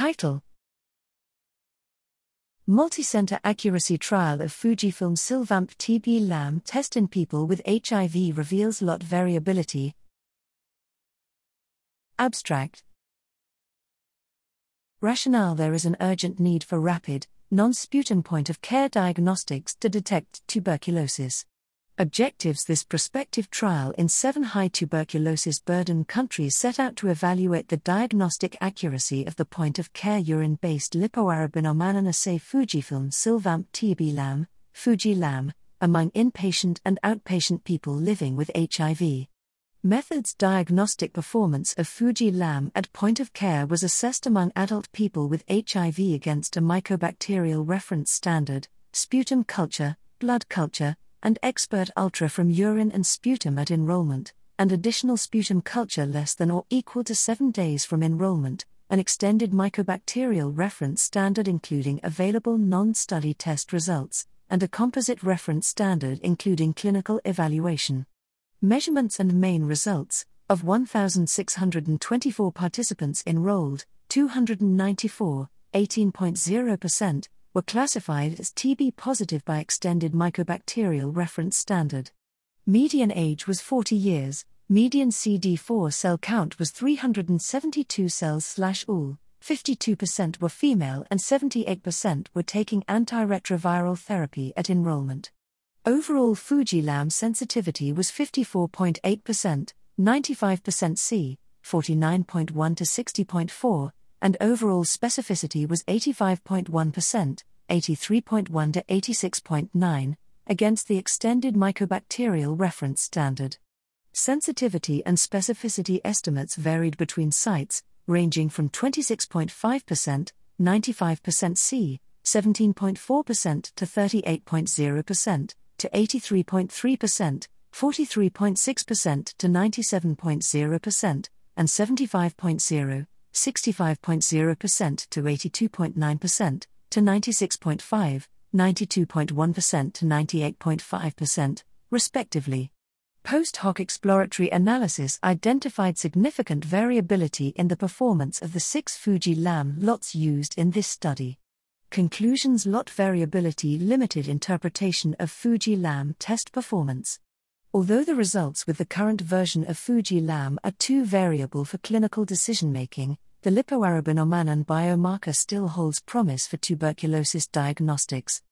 Title Multicenter accuracy trial of Fujifilm SILVAMP TB LAM test in people with HIV reveals lot variability. Abstract Rationale There is an urgent need for rapid, non sputum point of care diagnostics to detect tuberculosis. Objectives This prospective trial in seven high tuberculosis burden countries set out to evaluate the diagnostic accuracy of the point of care urine based lipoarabinomannan assay Fujifilm SILVAMP TB LAM, Fuji LAM, among inpatient and outpatient people living with HIV. Methods Diagnostic performance of Fuji LAM at point of care was assessed among adult people with HIV against a mycobacterial reference standard, sputum culture, blood culture, and Xpert Ultra from urine and sputum at enrollment, and additional sputum culture less than or equal to 7 days from enrollment, an extended mycobacterial reference standard including available non study test results, and a composite reference standard including clinical evaluation. Measurements and main results of 1,624 participants enrolled, 294, 18.0%, were classified as TB positive by extended mycobacterial reference standard. Median age was 40 years, median CD4 cell count was 372 cells slash all. 52% were female and 78% were taking antiretroviral therapy at enrollment. Overall Fujilam sensitivity was 54.8%, 95% C, 49.1 to 60.4, and overall specificity was 85.1%, 83.1 to 86.9, against the extended mycobacterial reference standard. Sensitivity and specificity estimates varied between sites, ranging from 26.5%, 95% C, 17.4% to 38.0%, to 83.3%, 43.6% to 97.0%, and 75.0, 65.0% to 82.9%, to 96.5, 92.1% to 98.5%, respectively. Post hoc exploratory analysis identified significant variability in the performance of the six Fuji LAM lots used in this study. Conclusions Lot variability limited interpretation of Fuji LAM test performance. Although the results with the current version of Fuji LAM are too variable for clinical decision making, the lipoarabinomannan biomarker still holds promise for tuberculosis diagnostics.